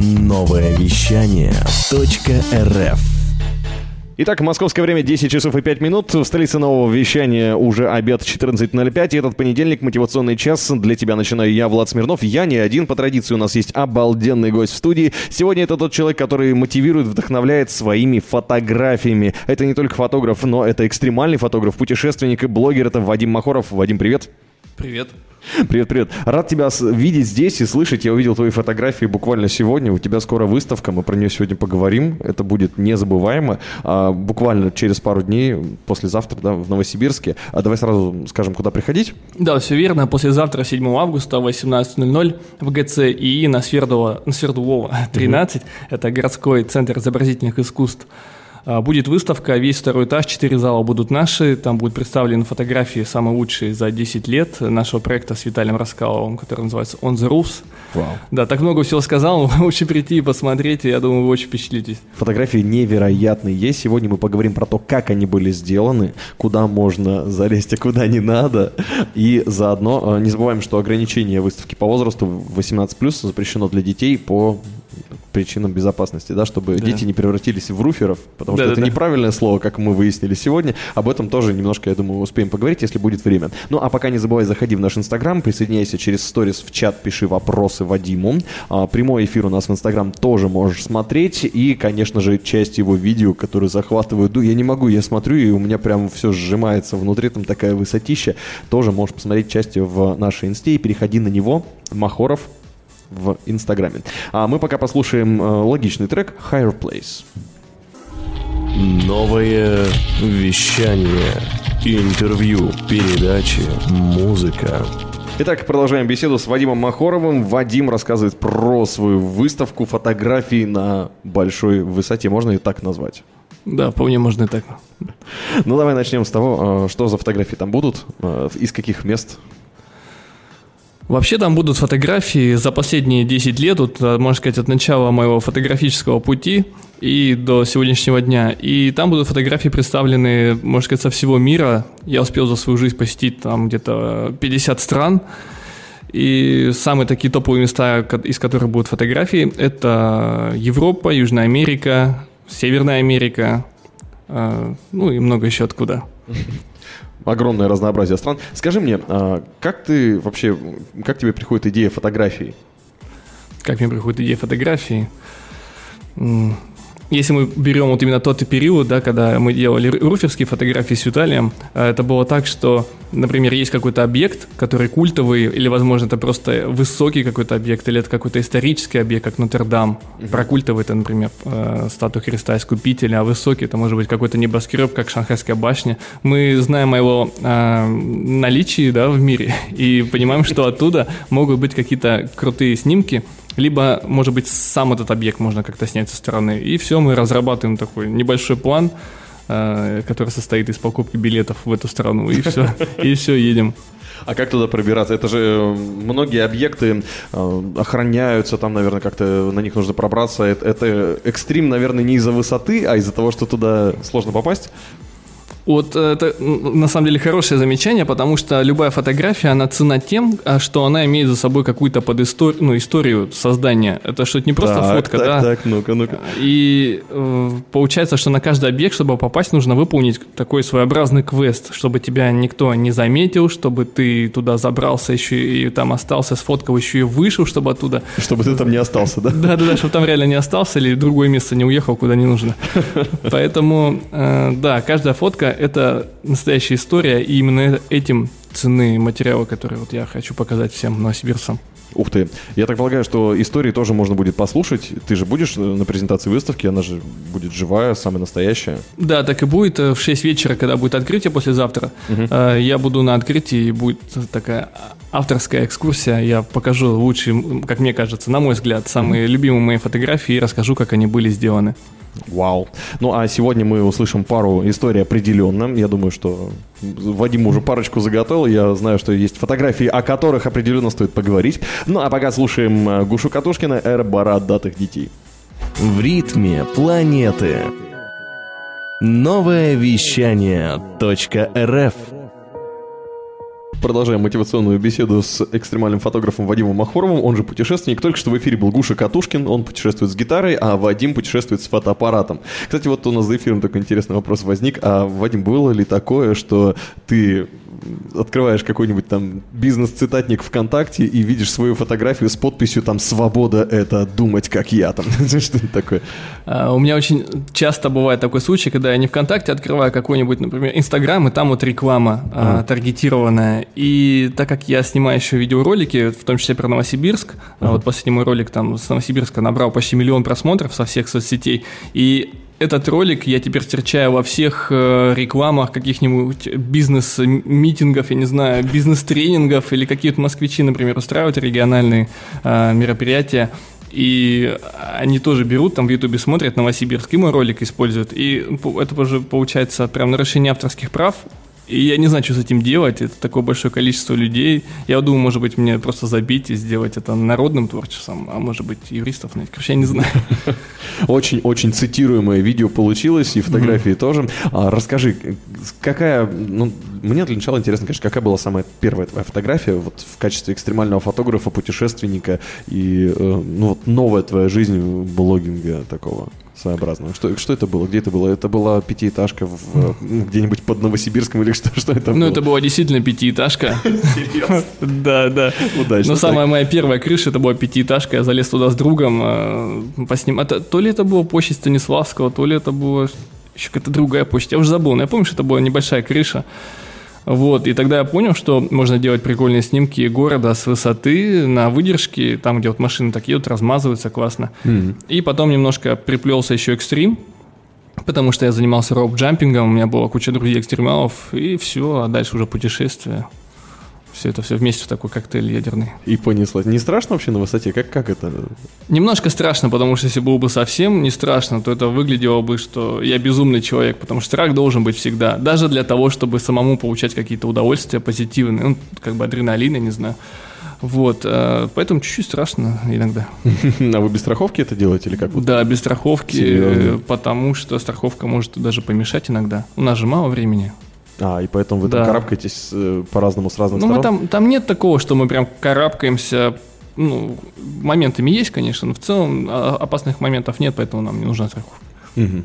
Новое вещание .рф Итак, московское время 10 часов и 5 минут. В столице нового вещания уже обед 14.05. И этот понедельник, мотивационный час. Для тебя начинаю я, Влад Смирнов. Я не один. По традиции у нас есть обалденный гость в студии. Сегодня это тот человек, который мотивирует, вдохновляет своими фотографиями. Это не только фотограф, но это экстремальный фотограф, путешественник и блогер. Это Вадим Махоров. Вадим, привет. Привет. Привет, привет. Рад тебя видеть здесь и слышать. Я увидел твои фотографии буквально сегодня. У тебя скоро выставка, мы про нее сегодня поговорим. Это будет незабываемо. А, буквально через пару дней, послезавтра, да, в Новосибирске. А давай сразу скажем, куда приходить. Да, все верно. Послезавтра, 7 августа, 18.00 в ГЦИ на Свердлова, на Свердлова 13. Угу. Это городской центр изобразительных искусств. А, будет выставка, весь второй этаж, четыре зала будут наши, там будут представлены фотографии самые лучшие за 10 лет нашего проекта с Виталием Раскаловым, который называется On the Roofs. Вау. Да, так много всего сказал, лучше прийти и посмотреть, я думаю, вы очень впечатлитесь. Фотографии невероятные есть. Сегодня мы поговорим про то, как они были сделаны, куда можно залезть, а куда не надо. И заодно а, не забываем, что ограничение выставки по возрасту 18+, запрещено для детей по причинам безопасности, да, чтобы да. дети не превратились в руферов, потому да, что да, это да. неправильное слово, как мы выяснили сегодня. Об этом тоже немножко, я думаю, успеем поговорить, если будет время. Ну, а пока не забывай, заходи в наш Инстаграм, присоединяйся через сторис в чат, пиши вопросы Вадиму. А, прямой эфир у нас в Инстаграм тоже можешь смотреть, и, конечно же, часть его видео, которые захватывают, ну, я не могу, я смотрю, и у меня прям все сжимается внутри, там такая высотища, тоже можешь посмотреть части в нашей инсте, и переходи на него, Махоров, в Инстаграме. А мы пока послушаем э, логичный трек Higher Place. Новое вещание. Интервью, передачи, музыка. Итак, продолжаем беседу с Вадимом Махоровым. Вадим рассказывает про свою выставку фотографий на большой высоте. Можно и так назвать? Да, вполне можно и так. Ну, давай начнем с того, э, что за фотографии там будут, э, из каких мест Вообще там будут фотографии за последние 10 лет, вот, э, можно сказать, от начала моего фотографического пути и до сегодняшнего дня. И там будут фотографии представлены, можно сказать, со всего мира. Я успел за свою жизнь посетить там где-то 50 стран. И самые такие топовые места, из которых будут фотографии, это Европа, Южная Америка, Северная Америка, э, ну и много еще откуда огромное разнообразие стран. Скажи мне, а, как ты вообще, как тебе приходит идея фотографий? Как мне приходит идея фотографии? Если мы берем вот именно тот период, да, когда мы делали руферские фотографии с Виталием, э, это было так, что, например, есть какой-то объект, который культовый, или, возможно, это просто высокий какой-то объект, или это какой-то исторический объект, как Нотр-Дам. Про культовый это, например, э, статуя Христа Искупителя, а высокий это может быть какой-то небоскреб, как Шанхайская башня. Мы знаем о его э, наличии да, в мире и понимаем, что оттуда могут быть какие-то крутые снимки, либо, может быть, сам этот объект можно как-то снять со стороны. И все, мы разрабатываем такой небольшой план, э, который состоит из покупки билетов в эту страну, и все, и все, едем. А как туда пробираться? Это же э, многие объекты э, охраняются, там, наверное, как-то на них нужно пробраться. Это экстрим, наверное, не из-за высоты, а из-за того, что туда сложно попасть. Вот это на самом деле хорошее замечание, потому что любая фотография, она цена тем, а, что она имеет за собой какую-то подисторию, ну, историю создания. Это что то не просто так, фотка, так, да? Так, ну-ка, ну-ка. И э, получается, что на каждый объект, чтобы попасть, нужно выполнить такой своеобразный квест, чтобы тебя никто не заметил, чтобы ты туда забрался еще и там остался, сфоткал еще и вышел, чтобы оттуда... Чтобы ты там не остался, да? Да-да-да, чтобы там реально не остался или в другое место не уехал, куда не нужно. Поэтому, э, да, каждая фотка это настоящая история, и именно этим цены материала, которые вот я хочу показать всем новосибирцам. Ух ты. Я так полагаю, что истории тоже можно будет послушать. Ты же будешь на презентации выставки, она же будет живая, самая настоящая. Да, так и будет. В 6 вечера, когда будет открытие послезавтра, угу. я буду на открытии, и будет такая авторская экскурсия. Я покажу лучшие, как мне кажется, на мой взгляд, самые угу. любимые мои фотографии и расскажу, как они были сделаны. Вау. Ну а сегодня мы услышим пару историй определенно. Я думаю, что Вадим уже парочку заготовил. Я знаю, что есть фотографии, о которых определенно стоит поговорить. Ну а пока слушаем э, Гушу Катушкина «Эра бородатых детей». В ритме планеты. Новое вещание .рф Продолжаем мотивационную беседу с экстремальным фотографом Вадимом Махоровым, он же путешественник. Только что в эфире был Гуша Катушкин, он путешествует с гитарой, а Вадим путешествует с фотоаппаратом. Кстати, вот у нас за эфиром такой интересный вопрос возник. А, Вадим, было ли такое, что ты открываешь какой-нибудь там бизнес-цитатник ВКонтакте и видишь свою фотографию с подписью там «Свобода — это думать, как я» там, что-нибудь такое. А, у меня очень часто бывает такой случай, когда я не ВКонтакте открываю какой-нибудь, например, Инстаграм, и там вот реклама а. таргетированная. И так как я снимаю еще видеоролики, в том числе про Новосибирск, а. вот последний мой ролик там с Новосибирска набрал почти миллион просмотров со всех соцсетей, и этот ролик я теперь встречаю во всех э, рекламах каких-нибудь бизнес-митингов, я не знаю, бизнес-тренингов или какие-то москвичи, например, устраивают региональные э, мероприятия. И они тоже берут, там в Ютубе смотрят, Новосибирск, и мой ролик используют. И это уже получается прям нарушение авторских прав, и я не знаю, что с этим делать. Это такое большое количество людей. Я думаю, может быть, мне просто забить и сделать это народным творчеством, а может быть, юристов найти. Короче, я не знаю. Очень-очень цитируемое видео получилось, и фотографии тоже. А, расскажи, какая, ну, мне для начала интересно, конечно, какая была самая первая твоя фотография вот в качестве экстремального фотографа, путешественника и, э, ну, вот новая твоя жизнь блогинга такого? Своеобразного. Что, что это было? Где это было? Это была пятиэтажка в, ну, где-нибудь под Новосибирском или что, что это ну, было? Ну, это была действительно пятиэтажка. Серьезно? Да, да. Удачно. Но самая моя первая крыша, это была пятиэтажка. Я залез туда с другом э. То ли это было площадь Станиславского, то ли это было еще какая-то другая площадь. Я уже забыл, но я помню, что это была небольшая крыша. Вот, и тогда я понял, что можно делать прикольные снимки города с высоты, на выдержке, там, где вот машины так едут, размазываются классно. Mm-hmm. И потом немножко приплелся еще экстрим, потому что я занимался роуп-джампингом, у меня была куча друзей-экстремалов, и все, а дальше уже путешествие все это все вместе в такой коктейль ядерный. И понеслось. Не страшно вообще на высоте? Как, как это? Немножко страшно, потому что если было бы совсем не страшно, то это выглядело бы, что я безумный человек, потому что страх должен быть всегда. Даже для того, чтобы самому получать какие-то удовольствия позитивные, ну, как бы адреналин, я не знаю. Вот, э, поэтому чуть-чуть страшно иногда. А вы без страховки это делаете или как? Да, без страховки, Серьезно? потому что страховка может даже помешать иногда. У нас же мало времени. А, и поэтому вы да. там карабкаетесь э, по-разному с разных ну, сторон? Ну, там, там нет такого, что мы прям карабкаемся. Ну, моментами есть, конечно, но в целом а, опасных моментов нет, поэтому нам не нужна страховка. Угу.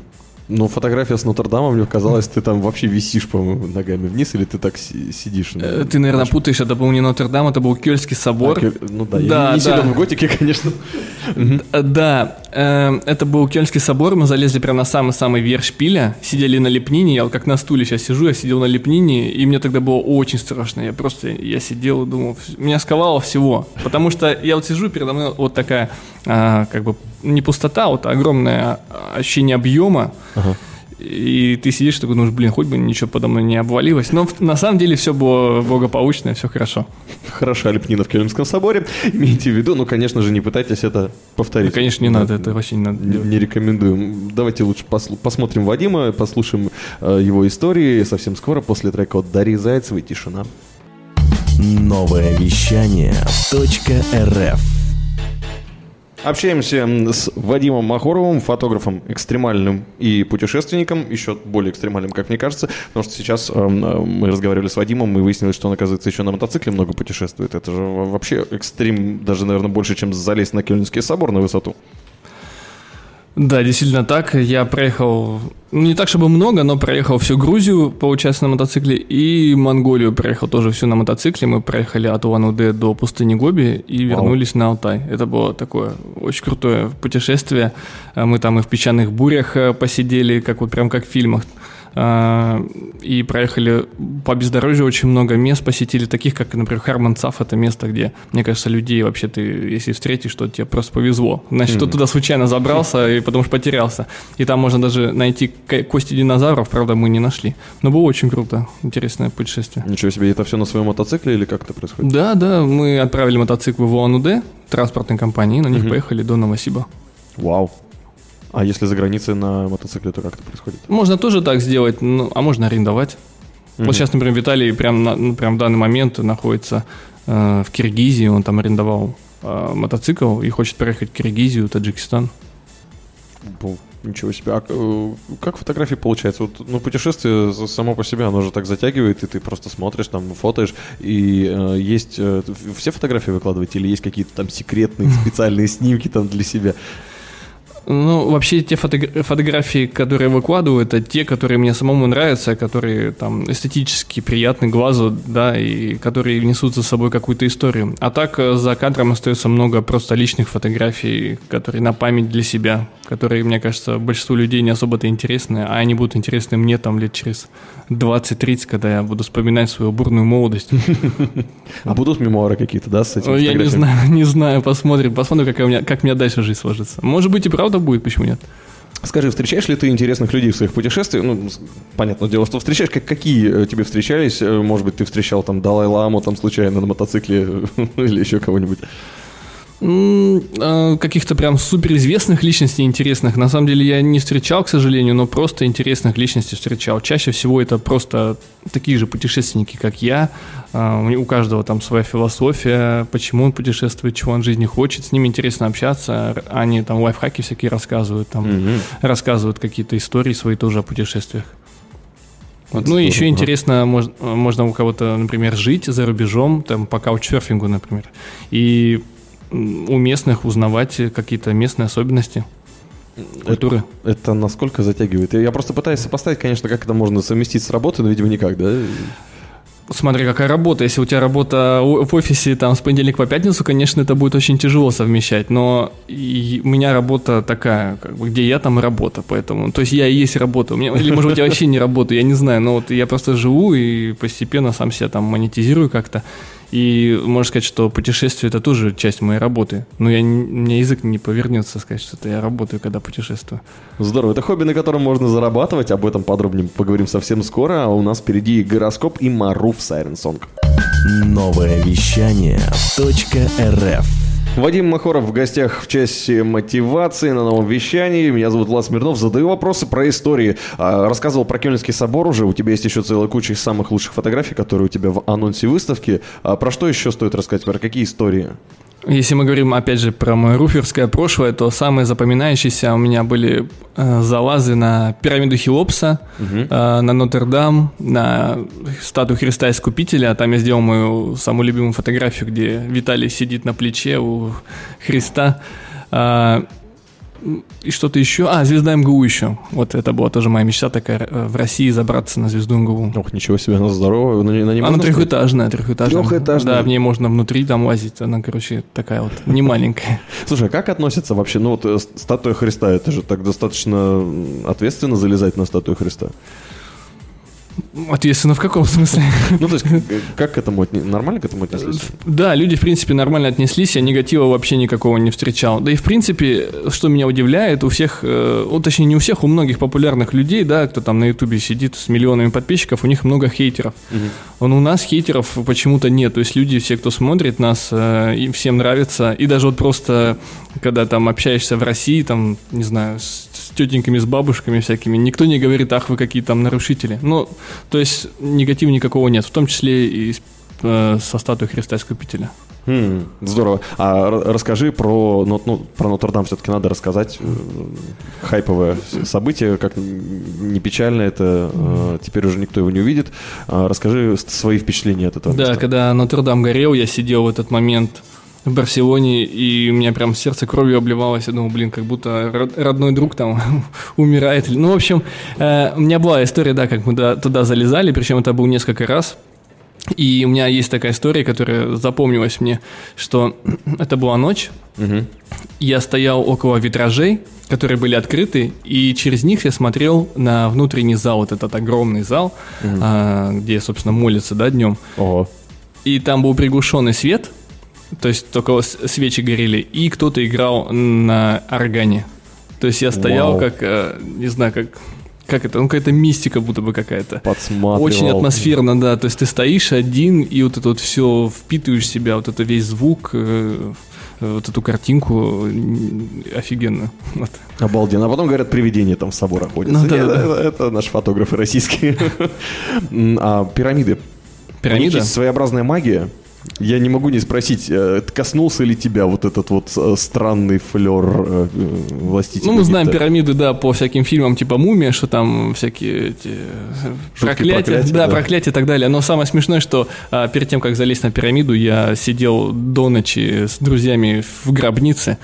Ну, фотография с Нотр-Дамом, мне казалось, ты там вообще висишь, по-моему, ногами вниз, или ты так сидишь? Ну, ты, наверное, путаешь, это был не Нотр-Дам, это был Кёльский собор. А, Кёль... Ну да, да я не, не да. силен в готике, конечно. Да, э, это был Кёльский собор, мы залезли прямо на самый-самый верх шпиля, сидели на лепнине, я как на стуле сейчас сижу, я сидел на лепнине, и мне тогда было очень страшно, я просто, я сидел и думал, меня сковало всего, потому что я вот сижу, передо мной вот такая, а, как бы, не пустота, а вот огромное ощущение объема, Ага. И ты сидишь такой, ну, блин, хоть бы ничего подо мной не обвалилось. Но на самом деле все было благополучно, все хорошо. Хороша лепнина в Кельмском соборе. Имейте в виду, ну, конечно же, не пытайтесь это повторить. Ну, конечно, не да, надо, это вообще не надо Не, не рекомендуем. Давайте лучше посл- посмотрим Вадима, послушаем э, его истории совсем скоро после трека от Дарьи Зайцевой «Тишина». Новое вещание .рф Общаемся с Вадимом Махоровым, фотографом экстремальным и путешественником, еще более экстремальным, как мне кажется, потому что сейчас э, мы разговаривали с Вадимом и выяснилось, что он, оказывается, еще на мотоцикле много путешествует. Это же вообще экстрим, даже, наверное, больше, чем залезть на Кельнинский собор на высоту. Да, действительно так. Я проехал, не так чтобы много, но проехал всю Грузию, получается, на мотоцикле, и Монголию проехал тоже всю на мотоцикле. Мы проехали от Улан-Удэ до пустыни Гоби и вернулись Вау. на Алтай. Это было такое очень крутое путешествие. Мы там и в песчаных бурях э, посидели, как вот прям как в фильмах. А, и проехали по бездорожью очень много мест, посетили таких, как, например, Харманцав, это место, где, мне кажется, людей вообще ты, если встретишь, то тебе просто повезло. Значит, mm-hmm. кто туда случайно забрался, и потому что потерялся. И там можно даже найти кости динозавров, правда, мы не нашли. Но было очень круто, интересное путешествие. Ничего себе, это все на своем мотоцикле или как это происходит? Да, да, мы отправили мотоцикл в Улан-Удэ, транспортной компании, на них mm-hmm. поехали до Новосиба. Вау. А если за границей на мотоцикле, то как это происходит? Можно тоже так сделать, ну, а можно арендовать. mm Вот сейчас, например, Виталий прям, на, ну, прям в данный момент находится э, в Киргизии, он там арендовал э, мотоцикл и хочет переехать в Киргизию, Таджикистан. Ничего себе. А э, как фотографии получается? Вот, ну, путешествие само по себе, оно же так затягивает, и ты просто смотришь, там, фотоешь, и э, есть... Э, все фотографии выкладываете или есть какие-то там секретные специальные снимки там для себя? Ну, вообще, те фото- фотографии, которые выкладываю, это те, которые мне самому нравятся, которые там эстетически приятны глазу, да, и которые несут за собой какую-то историю. А так э, за кадром остается много просто личных фотографий, которые на память для себя, которые, мне кажется, большинству людей не особо-то интересны, а они будут интересны мне там лет через 20-30, когда я буду вспоминать свою бурную молодость. А будут мемуары какие-то, да, с этим Я не знаю, не знаю, посмотрим, посмотрим, как у меня, как у меня дальше жизнь сложится. Может быть и правда будет, почему нет? Скажи, встречаешь ли ты интересных людей в своих путешествиях? Ну, понятное дело, что встречаешь, как, какие э, тебе встречались? Э, может быть, ты встречал там Далай-Ламу там случайно на мотоцикле или еще кого-нибудь? А, каких-то прям суперизвестных личностей интересных. На самом деле я не встречал, к сожалению, но просто интересных личностей встречал. Чаще всего это просто такие же путешественники, как я. А, у каждого там своя философия, почему он путешествует, чего он в жизни хочет. С ними интересно общаться. Они там лайфхаки всякие рассказывают, там угу. рассказывают какие-то истории свои тоже о путешествиях. Вот. Ну, и еще интересно, можно, можно у кого-то, например, жить за рубежом, там, по каучсерфингу, например, и у местных узнавать какие-то местные особенности культуры. Это, это насколько затягивает? Я просто пытаюсь сопоставить, конечно, как это можно совместить с работой, но, видимо, никак, да? Смотри, какая работа. Если у тебя работа в офисе там с понедельника по пятницу, конечно, это будет очень тяжело совмещать. Но у меня работа такая, как бы, где я там и работа, поэтому. То есть я и есть работа. У меня, или, может быть, я вообще не работаю, я не знаю. Но вот я просто живу и постепенно сам себя там монетизирую как-то. И можно сказать, что путешествие это тоже часть моей работы. Но я, меня язык не повернется сказать, что это я работаю, когда путешествую. Здорово. Это хобби, на котором можно зарабатывать. Об этом подробнее поговорим совсем скоро. А у нас впереди гороскоп и Маруф Сайрен Сонг. Новое вещание .рф Вадим Махоров в гостях в части мотивации на новом вещании. Меня зовут Влад Смирнов. Задаю вопросы про истории. А, рассказывал про Кёльнский собор уже. У тебя есть еще целая куча самых лучших фотографий, которые у тебя в анонсе выставки. А про что еще стоит рассказать? Про какие истории? Если мы говорим, опять же, про мое руферское прошлое, то самые запоминающиеся у меня были э, залазы на пирамиду Хеопса, угу. э, на Нотр-Дам, на статую Христа Искупителя. Там я сделал мою самую любимую фотографию, где Виталий сидит на плече у Христа. Э, и что-то еще. А, звезда МГУ еще. Вот это была тоже моя мечта такая э, в России забраться на звезду МГУ. Ох, ничего себе, она здоровая. На, на она трехэтажная, трехэтажная. Трехэтажная. Да, в ней можно внутри там лазить. Она, короче, такая вот не маленькая. Слушай, а как относится вообще, ну вот э, статуя Христа, это же так достаточно ответственно залезать на статую Христа? Ответственно в каком смысле? Ну, то есть, как к этому нормально к этому отнеслись? Да, люди, в принципе, нормально отнеслись, я негатива вообще никакого не встречал. Да и, в принципе, что меня удивляет, у всех, э, ну, точнее, не у всех, у многих популярных людей, да, кто там на Ютубе сидит с миллионами подписчиков, у них много хейтеров. Угу. Но у нас хейтеров почему-то нет. То есть люди, все, кто смотрит нас, э, им всем нравится. И даже вот просто, когда там общаешься в России, там, не знаю, с, с тетеньками, с бабушками всякими, никто не говорит, ах, вы какие там нарушители. Ну, то есть негатива никакого нет, в том числе и э, со статуей Христа Искупителя. Хм, здорово. А расскажи про, ну, ну, про Нотр-Дам все-таки надо рассказать. Э, хайповое событие, как не печально это, э, теперь уже никто его не увидит. А расскажи свои впечатления от этого. Да, места. когда Нотр-Дам горел, я сидел в этот момент в Барселоне, и у меня прям сердце кровью обливалось. Я думал, блин, как будто родной друг там умирает. Ну, в общем, э, у меня была история, да, как мы туда залезали, причем это был несколько раз. И у меня есть такая история, которая запомнилась мне, что это была ночь. Угу. Я стоял около витражей, которые были открыты, и через них я смотрел на внутренний зал, вот этот огромный зал, угу. а, где, собственно, молятся, да, днем. Ого. И там был приглушенный свет, то есть только свечи горели, и кто-то играл на органе. То есть я стоял Вау. как, э, не знаю, как как это, ну какая-то мистика будто бы какая-то. Подсматривал. Очень атмосферно, да. То есть ты стоишь один, и вот это вот все впитываешь в себя, вот это весь звук, э, вот эту картинку офигенно. Вот. Обалденно. А потом говорят, привидения там в соборах ходятся. Ну, да, да. Это, это наши фотографы российские. а пирамиды. Пирамида? своеобразная магия. Я не могу не спросить, э, коснулся ли тебя вот этот вот э, странный флер э, властителя Ну, мы знаем пирамиды, да, по всяким фильмам типа «Мумия», что там всякие эти проклятия, проклятия, да, да. проклятия и так далее. Но самое смешное, что а, перед тем, как залезть на пирамиду, я сидел до ночи с друзьями в гробнице.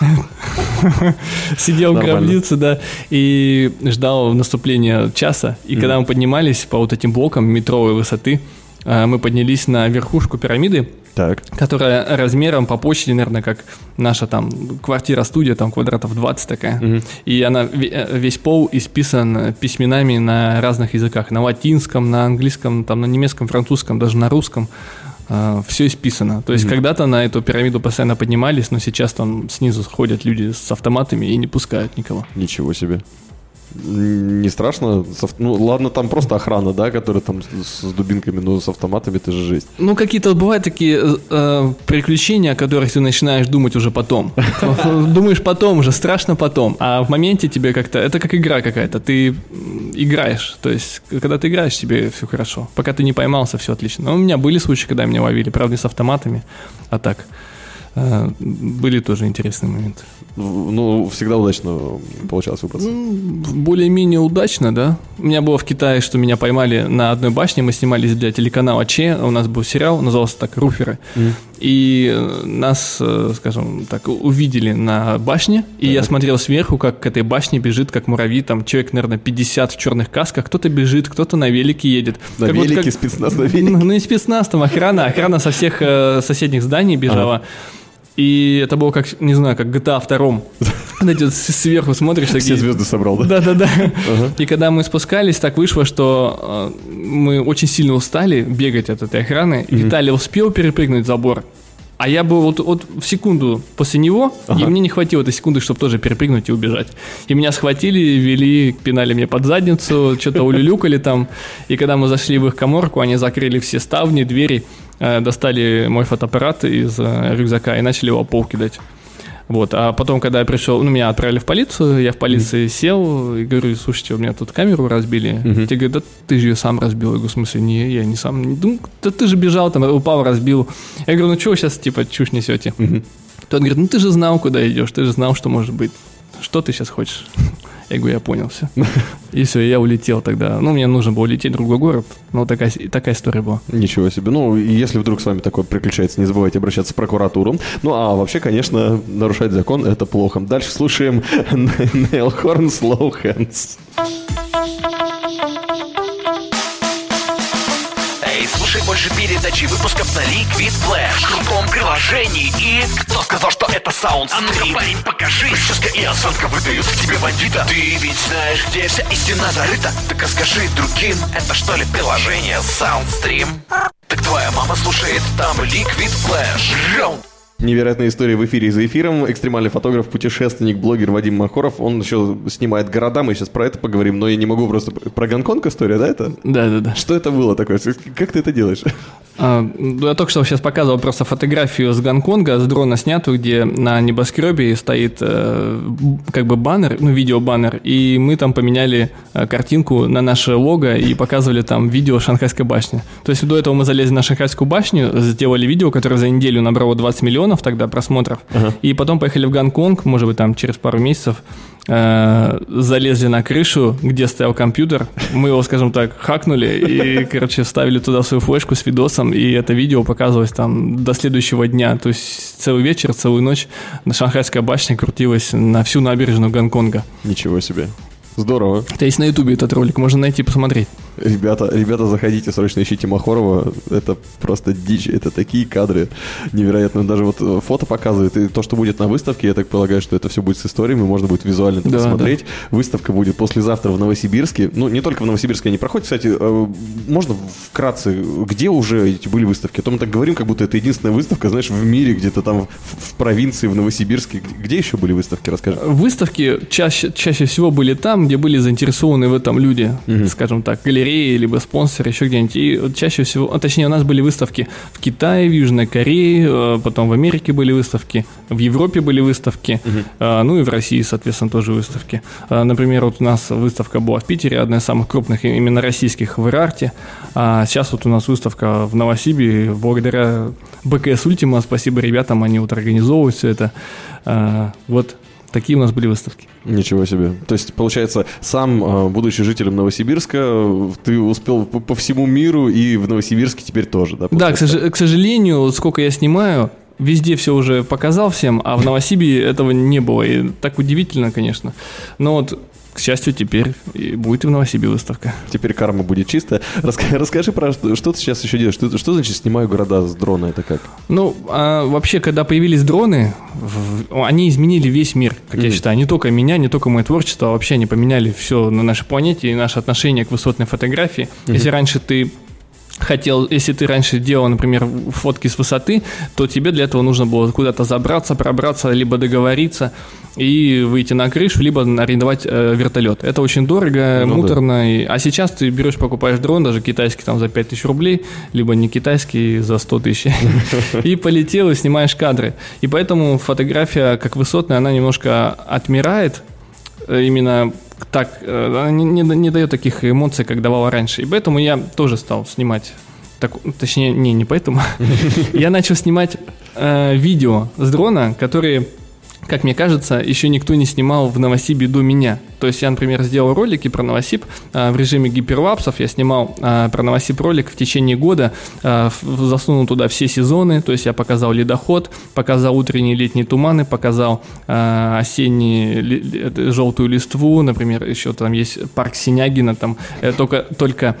Сидел в гробнице, да, и ждал наступления часа. И когда мы поднимались по вот этим блокам метровой высоты, мы поднялись на верхушку пирамиды, Так, которая размером по площади, наверное, как наша там квартира-студия, там квадратов 20 такая. И она э, весь пол исписан письменами на разных языках. На латинском, на английском, там, на немецком, французском, даже на русском. Все исписано. То есть когда-то на эту пирамиду постоянно поднимались, но сейчас там снизу ходят люди с автоматами и не пускают никого. ничего себе. Не страшно? Ну, ладно, там просто охрана, да, которая там с, дубинками, но с автоматами это же жесть. Ну, какие-то бывают такие э, э, приключения, о которых ты начинаешь думать уже потом. Думаешь потом уже, страшно потом. А в моменте тебе как-то... Это как игра какая-то. Ты играешь. То есть, когда ты играешь, тебе все хорошо. Пока ты не поймался, все отлично. Но у меня были случаи, когда меня ловили. Правда, не с автоматами, а так. Э, Были тоже интересные моменты. Ну, всегда удачно получалось выбраться. Более-менее удачно, да. У меня было в Китае, что меня поймали на одной башне. Мы снимались для телеканала Че. У нас был сериал, назывался так «Руферы». И э, нас, э, скажем так, увидели на башне. И я смотрел сверху, как к этой башне бежит, как муравьи. Там человек, наверное, 50 в черных касках. Кто-то бежит, кто-то на велике едет. На Как вот велике, как- спецназ на велике. Ну, не спецназ, там охрана. Охрана со всех э, соседних зданий бежала. И это было как, не знаю, как GTA 2. Когда ты с- сверху смотришь, Все такие... звезды собрал, да? Да-да-да. И когда мы спускались, так вышло, что э, мы очень сильно устали бегать от этой охраны. Виталий успел перепрыгнуть забор, а я был вот, вот в секунду после него, и мне не хватило этой секунды, чтобы тоже перепрыгнуть и убежать. И меня схватили, вели, пинали мне под задницу, что-то улюлюкали там. И когда мы зашли в их коморку, они закрыли все ставни, двери, достали мой фотоаппарат из э, рюкзака и начали его пол кидать. Вот, а потом, когда я пришел, ну, меня отправили в полицию, я в полиции сел и говорю, слушайте, у меня тут камеру разбили. Те говорят, да ты же ее сам разбил. Я говорю, в смысле, не, я не сам. Ну, да ты же бежал, там, упал, разбил. Я говорю, ну, чего вы сейчас, типа, чушь несете? Тот говорит, ну, ты же знал, куда идешь, ты же знал, что может быть. Что ты сейчас хочешь? Я говорю, я понял все. И все, я улетел тогда. Ну, мне нужно было лететь в другой город. Ну, такая, такая история была. Ничего себе. Ну, если вдруг с вами такое приключается, не забывайте обращаться в прокуратуру. Ну, а вообще, конечно, нарушать закон – это плохо. Дальше слушаем Нейл Хорн «Slow Hands». Больше передачи выпусков на Liquid Flash. В крутом приложении И кто сказал, что это саунд А парень, покажи. Прическа и осанка выдают тебе бандита. Ты ведь знаешь, где вся истина зарыта. Так расскажи другим, это что ли приложение Soundstream? Так твоя мама слушает там Liquid Flash. Раунд Невероятная история в эфире и за эфиром. Экстремальный фотограф, путешественник, блогер Вадим Махоров. Он еще снимает города, мы сейчас про это поговорим, но я не могу просто... Про Гонконг история, да, это? Да-да-да. Что это было такое? Как ты это делаешь? А, ну, я только что сейчас показывал просто фотографию с Гонконга, с дрона снятую, где на небоскребе стоит э, как бы баннер, ну, видеобаннер, и мы там поменяли э, картинку на наше лого и показывали там видео Шанхайской башни. То есть до этого мы залезли на Шанхайскую башню, сделали видео, которое за неделю набрало 20 миллионов тогда просмотров, и потом поехали в Гонконг, может быть, там через пару месяцев, э, залезли на крышу, где стоял компьютер, мы его, скажем так, хакнули и, короче, вставили туда свою флешку с видосом, и это видео показывалось там до следующего дня, то есть целый вечер, целую ночь на Шанхайская башня крутилась на всю набережную Гонконга. Ничего себе. Здорово. Это есть на ютубе этот ролик, можно найти и посмотреть. Ребята, ребята, заходите, срочно ищите Махорова. Это просто дичь, это такие кадры невероятные. Он даже вот э, фото показывает. И то, что будет на выставке, я так полагаю, что это все будет с историями, можно будет визуально это Да, посмотреть. Выставка будет послезавтра в Новосибирске. Ну, не только в Новосибирске они проходят. Кстати, э, можно вкратце, где уже эти были выставки? А то мы так говорим, как будто это единственная выставка, знаешь, в мире, где-то там в, в провинции, в Новосибирске. Где еще были выставки, расскажи. Выставки чаще, чаще всего были там, где были заинтересованы в этом люди, скажем так, или галереи, либо спонсоры, еще где-нибудь. И вот чаще всего, а, точнее, у нас были выставки в Китае, в Южной Корее, э, потом в Америке были выставки, в Европе были выставки, э, ну и в России, соответственно, тоже выставки. Э, Например, вот у нас выставка была в Питере, одна из самых крупных именно российских в Ирарте. А сейчас вот у нас выставка в Новосибе, благодаря БКС Ультима, спасибо ребятам, они вот организовывают все это. А, Вот такие у нас были выставки. Ничего себе. То есть, получается, сам, э, будучи жителем Новосибирска, ты успел по, по всему миру и в Новосибирске теперь тоже, да? Да, к, получается? сож- к сожалению, сколько я снимаю, везде все уже показал всем, а в Новосибе этого не было. И так удивительно, конечно. Но вот, к счастью, теперь и будет и в Новосибе выставка. Теперь карма будет чистая. Раска- расскажи про что, что ты сейчас еще делаешь. Что, что значит снимаю города с дрона? Это как? Ну, а вообще, когда появились дроны, в- они изменили весь мир, как я Мгм. считаю. Не только меня, не только мое творчество, а вообще они поменяли все на нашей планете и наше отношение к высотной фотографии. Если раньше ты хотел, если ты раньше делал, например, фотки с высоты, то тебе для этого нужно было куда-то забраться, пробраться, либо договориться и выйти на крышу, либо арендовать э, вертолет. Это очень дорого, Ну да. муторно. и- А сейчас ты берешь, покупаешь дрон, даже китайский там за 5000 рублей, либо не китайский за 100 тысяч, и полетел, и снимаешь кадры. И поэтому фотография, как высотная, она немножко отмирает, э, именно так, э, не, не- не дает таких эмоций, как давала раньше. И поэтому я тоже стал снимать, так, точнее, не, не поэтому. Я начал снимать э, видео с дрона, которые, как мне кажется, еще никто не снимал в Новосибе до меня. То есть я, например, сделал ролики про Новосиб э, в режиме гиперлапсов. Я снимал э, про Новосиб ролик в течение года, в- засунул туда все сезоны. То есть я показал ледоход, показал утренние летние туманы, показал э, осенние ли- желтую листву, например, еще там есть парк Синягина, там э, только, только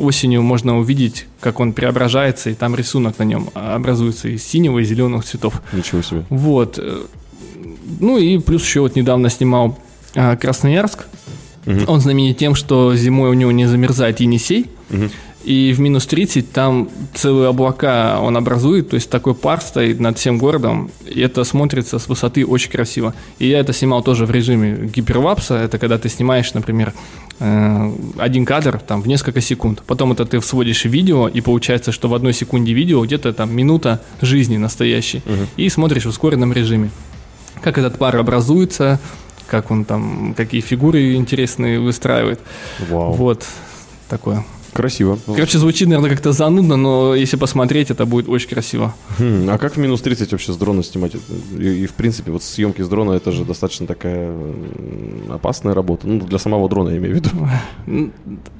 осенью можно увидеть, как он преображается, и там рисунок на нем образуется из синего и зеленых цветов. Ничего себе. Вот. Э, Ну и плюс еще вот недавно снимал а, Красноярск. Он знаменит тем, что зимой у него не замерзает Енисей. И в минус 30 там целые облака он образует, то есть такой пар стоит над всем городом, и это смотрится с высоты очень красиво. И я это снимал тоже в режиме гиперлапса, это когда ты снимаешь, например, э, один кадр там в несколько секунд, потом это ты сводишь в видео, и получается, что в одной секунде видео где-то там минута жизни настоящей, и смотришь в ускоренном режиме. Как этот пар образуется, как он там, какие фигуры интересные выстраивает. Вау. Вот такое. Красиво. Короче, звучит, наверное, как-то занудно, но если посмотреть, это будет очень красиво. Хм, а как в минус 30 вообще с дрона снимать? И, и, в принципе, вот съемки с дрона это же достаточно такая опасная работа. Ну, для самого дрона я имею в виду.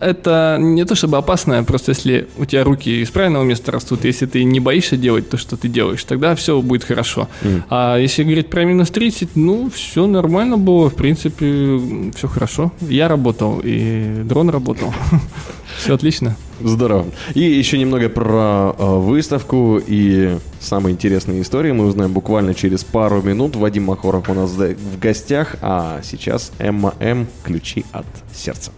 Это не то чтобы опасно, просто если у тебя руки из правильного места растут, если ты не боишься делать то, что ты делаешь, тогда все будет хорошо. Мгм. А если говорить про минус 30, ну, все нормально было, в принципе, все хорошо. Я работал, и дрон работал. Все отлично. Здорово. И еще немного про э, выставку и самые интересные истории мы узнаем буквально через пару минут. Вадим Махоров у нас в гостях, а сейчас Эмма М. Ключи от сердца.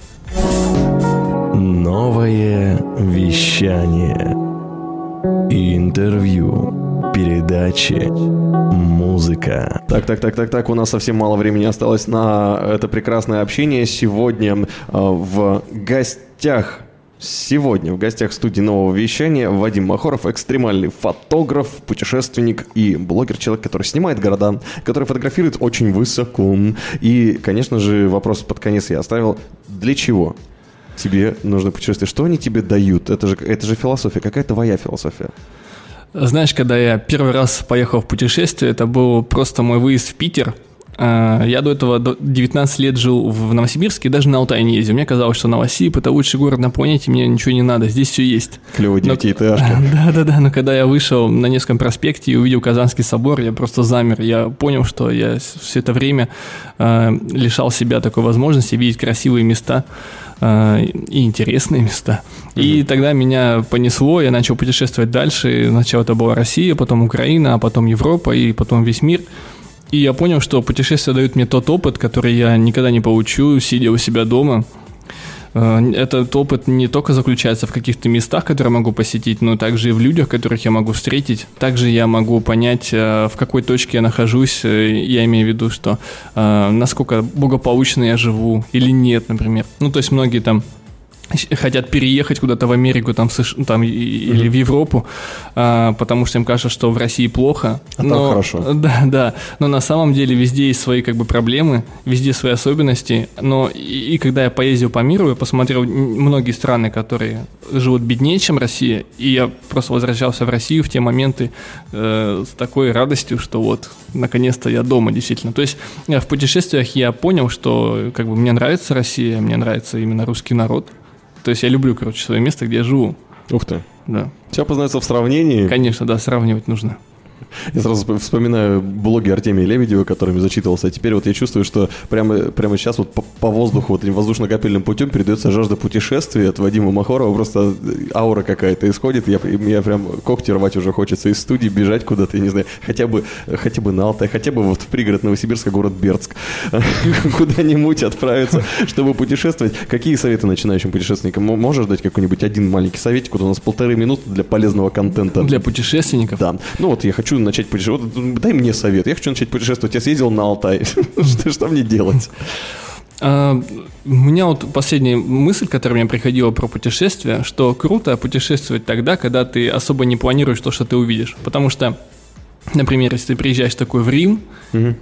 Новое вещание. Интервью. Передачи. Музыка. Так, так, так, так, так. У нас совсем мало времени осталось на это прекрасное общение. Сегодня э, в гостях Сегодня в гостях студии нового вещания Вадим Махоров, экстремальный фотограф, путешественник и блогер, человек, который снимает города, который фотографирует очень высоко. И, конечно же, вопрос под конец я оставил. Для чего тебе нужно путешествовать? Что они тебе дают? Это же, это же философия. Какая твоя философия? Знаешь, когда я первый раз поехал в путешествие, это был просто мой выезд в Питер. А, Я до этого до 19 лет жил в Новосибирске, даже на Алтай не ездил. Мне казалось, что Новосиб это лучший город на планете, мне ничего не надо, здесь все есть. Клевая Но- девятиэтажка. Да-да-да, но когда я вышел на Невском проспекте и увидел Казанский собор, я просто замер. Я понял, что я все это время э, лишал себя такой возможности видеть красивые места э, и интересные места. И тогда меня понесло, я начал путешествовать дальше. Сначала это была Россия, потом Украина, а потом Европа и потом весь мир. И я понял, что путешествия дают мне тот опыт, который я никогда не получу, сидя у себя дома. Э, Этот опыт не только заключается в каких-то местах, которые могу посетить, но также и в людях, которых я могу встретить. Также я могу понять, э, в какой точке я нахожусь. Э, Я имею в виду, что насколько благополучно я живу или нет, например. Ну, то есть многие там хотят переехать куда-то в Америку там, в США, там и- или в Европу, а, потому что им кажется, что в России плохо. А там хорошо. Да, да. Но на самом деле везде есть свои как бы проблемы, везде свои особенности. Но и, и когда я поездил по миру, я посмотрел многие страны, которые живут беднее, чем Россия, и я просто возвращался в Россию в те моменты э, с такой радостью, что вот наконец-то я дома действительно. То есть э, в путешествиях я понял, что как бы мне нравится Россия, мне нравится именно русский народ. То есть я люблю, короче, свое место, где я живу. Ух ты. Да. Все познается в сравнении. Конечно, да, сравнивать нужно. Я сразу вспом- вспоминаю блоги Артемия Лебедева, которыми зачитывался. А теперь вот я чувствую, что прямо, прямо сейчас вот по, по воздуху, вот этим воздушно-капельным путем передается жажда путешествия от Вадима Махорова. Просто аура какая-то исходит. Я, мне прям когти рвать уже хочется из студии, бежать куда-то, я не знаю, хотя бы, хотя бы на Алтай, хотя бы вот в пригород Новосибирска, город Бердск. Куда-нибудь отправиться, чтобы путешествовать. Какие советы начинающим путешественникам? Можешь дать какой-нибудь один маленький советик? Вот у нас полторы минуты для полезного контента. Для путешественников. Да. Ну вот я хочу начать путешествовать. Вот, дай мне совет. Я хочу начать путешествовать. Я съездил на Алтай. Что, что мне делать? А, У меня вот последняя мысль, которая мне приходила про путешествия, что круто путешествовать тогда, когда ты особо не планируешь то, что ты увидишь. Потому что, например, если ты приезжаешь такой в Рим,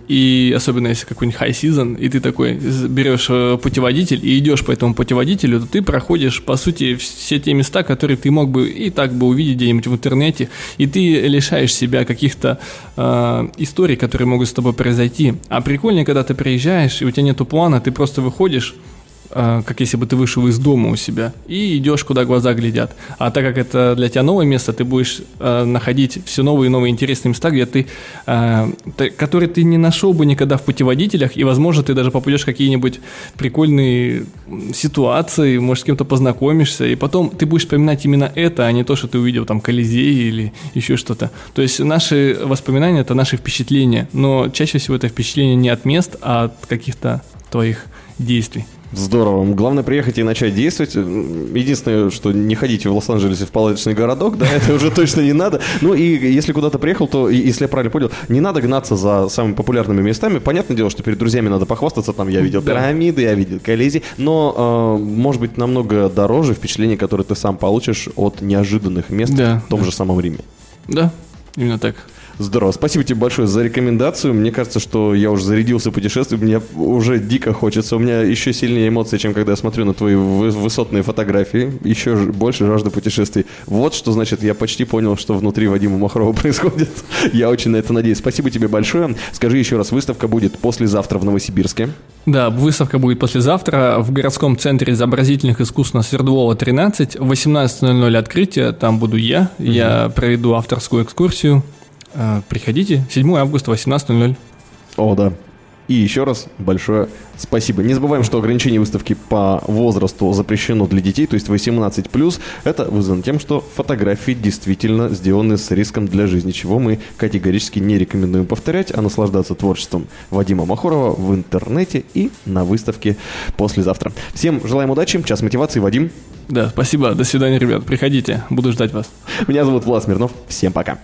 и особенно если какой-нибудь high season, и ты такой берешь э, путеводитель и идешь по этому путеводителю, то ты проходишь, по сути, все те места, которые ты мог бы и так бы увидеть где-нибудь в интернете, и ты лишаешь себя каких-то э, историй, которые могут с тобой произойти. А прикольнее, когда ты приезжаешь, и у тебя нету плана, ты просто выходишь, как если бы ты вышел из дома у себя, и идешь, куда глаза глядят. А так как это для тебя новое место, ты будешь э, находить все новые и новые интересные места, где ты, э, т- которые ты не нашел бы никогда в путеводителях, и, возможно, ты даже попадешь в какие-нибудь прикольные ситуации, может, с кем-то познакомишься, и потом ты будешь вспоминать именно это, а не то, что ты увидел там Колизей или еще что-то. То есть наши воспоминания – это наши впечатления, но чаще всего это впечатление не от мест, а от каких-то твоих действий. Здорово. Главное приехать и начать действовать. Единственное, что не ходите в Лос-Анджелесе в палаточный городок, да, это уже точно не надо. Ну и если куда-то приехал, то, если я правильно понял, не надо гнаться за самыми популярными местами. Понятное дело, что перед друзьями надо похвастаться, там я видел пирамиды, я видел Колизей, но э, может быть намного дороже впечатление, которое ты сам получишь от неожиданных мест в том же самом Риме. Да, именно так. Здорово. Спасибо тебе большое за рекомендацию. Мне кажется, что я уже зарядился путешествием. Мне уже дико хочется. У меня еще сильнее эмоции, чем когда я смотрю на твои вы- высотные фотографии. Еще больше жажда путешествий. Вот что значит, я почти понял, что внутри Вадима Махрова происходит. Я очень на это надеюсь. Спасибо тебе большое. Скажи еще раз, выставка будет послезавтра в Новосибирске. Да, выставка будет послезавтра в городском центре изобразительных искусств на Свердлова 13. В 18.00 открытие, там буду я. Я проведу авторскую экскурсию. Э, Приходите, 7 августа, 18.00. О, да. И еще раз большое спасибо. Не забываем, что ограничение выставки по возрасту запрещено для детей, то есть 18+. Это вызвано тем, что фотографии действительно сделаны с риском для жизни, чего мы категорически не рекомендуем повторять, а наслаждаться творчеством Вадима Махорова в интернете и на выставке послезавтра. Всем желаем удачи, час мотивации, Вадим. Да, спасибо, до свидания, ребят. Приходите, буду ждать вас. Меня зовут Влад Смирнов. Всем пока.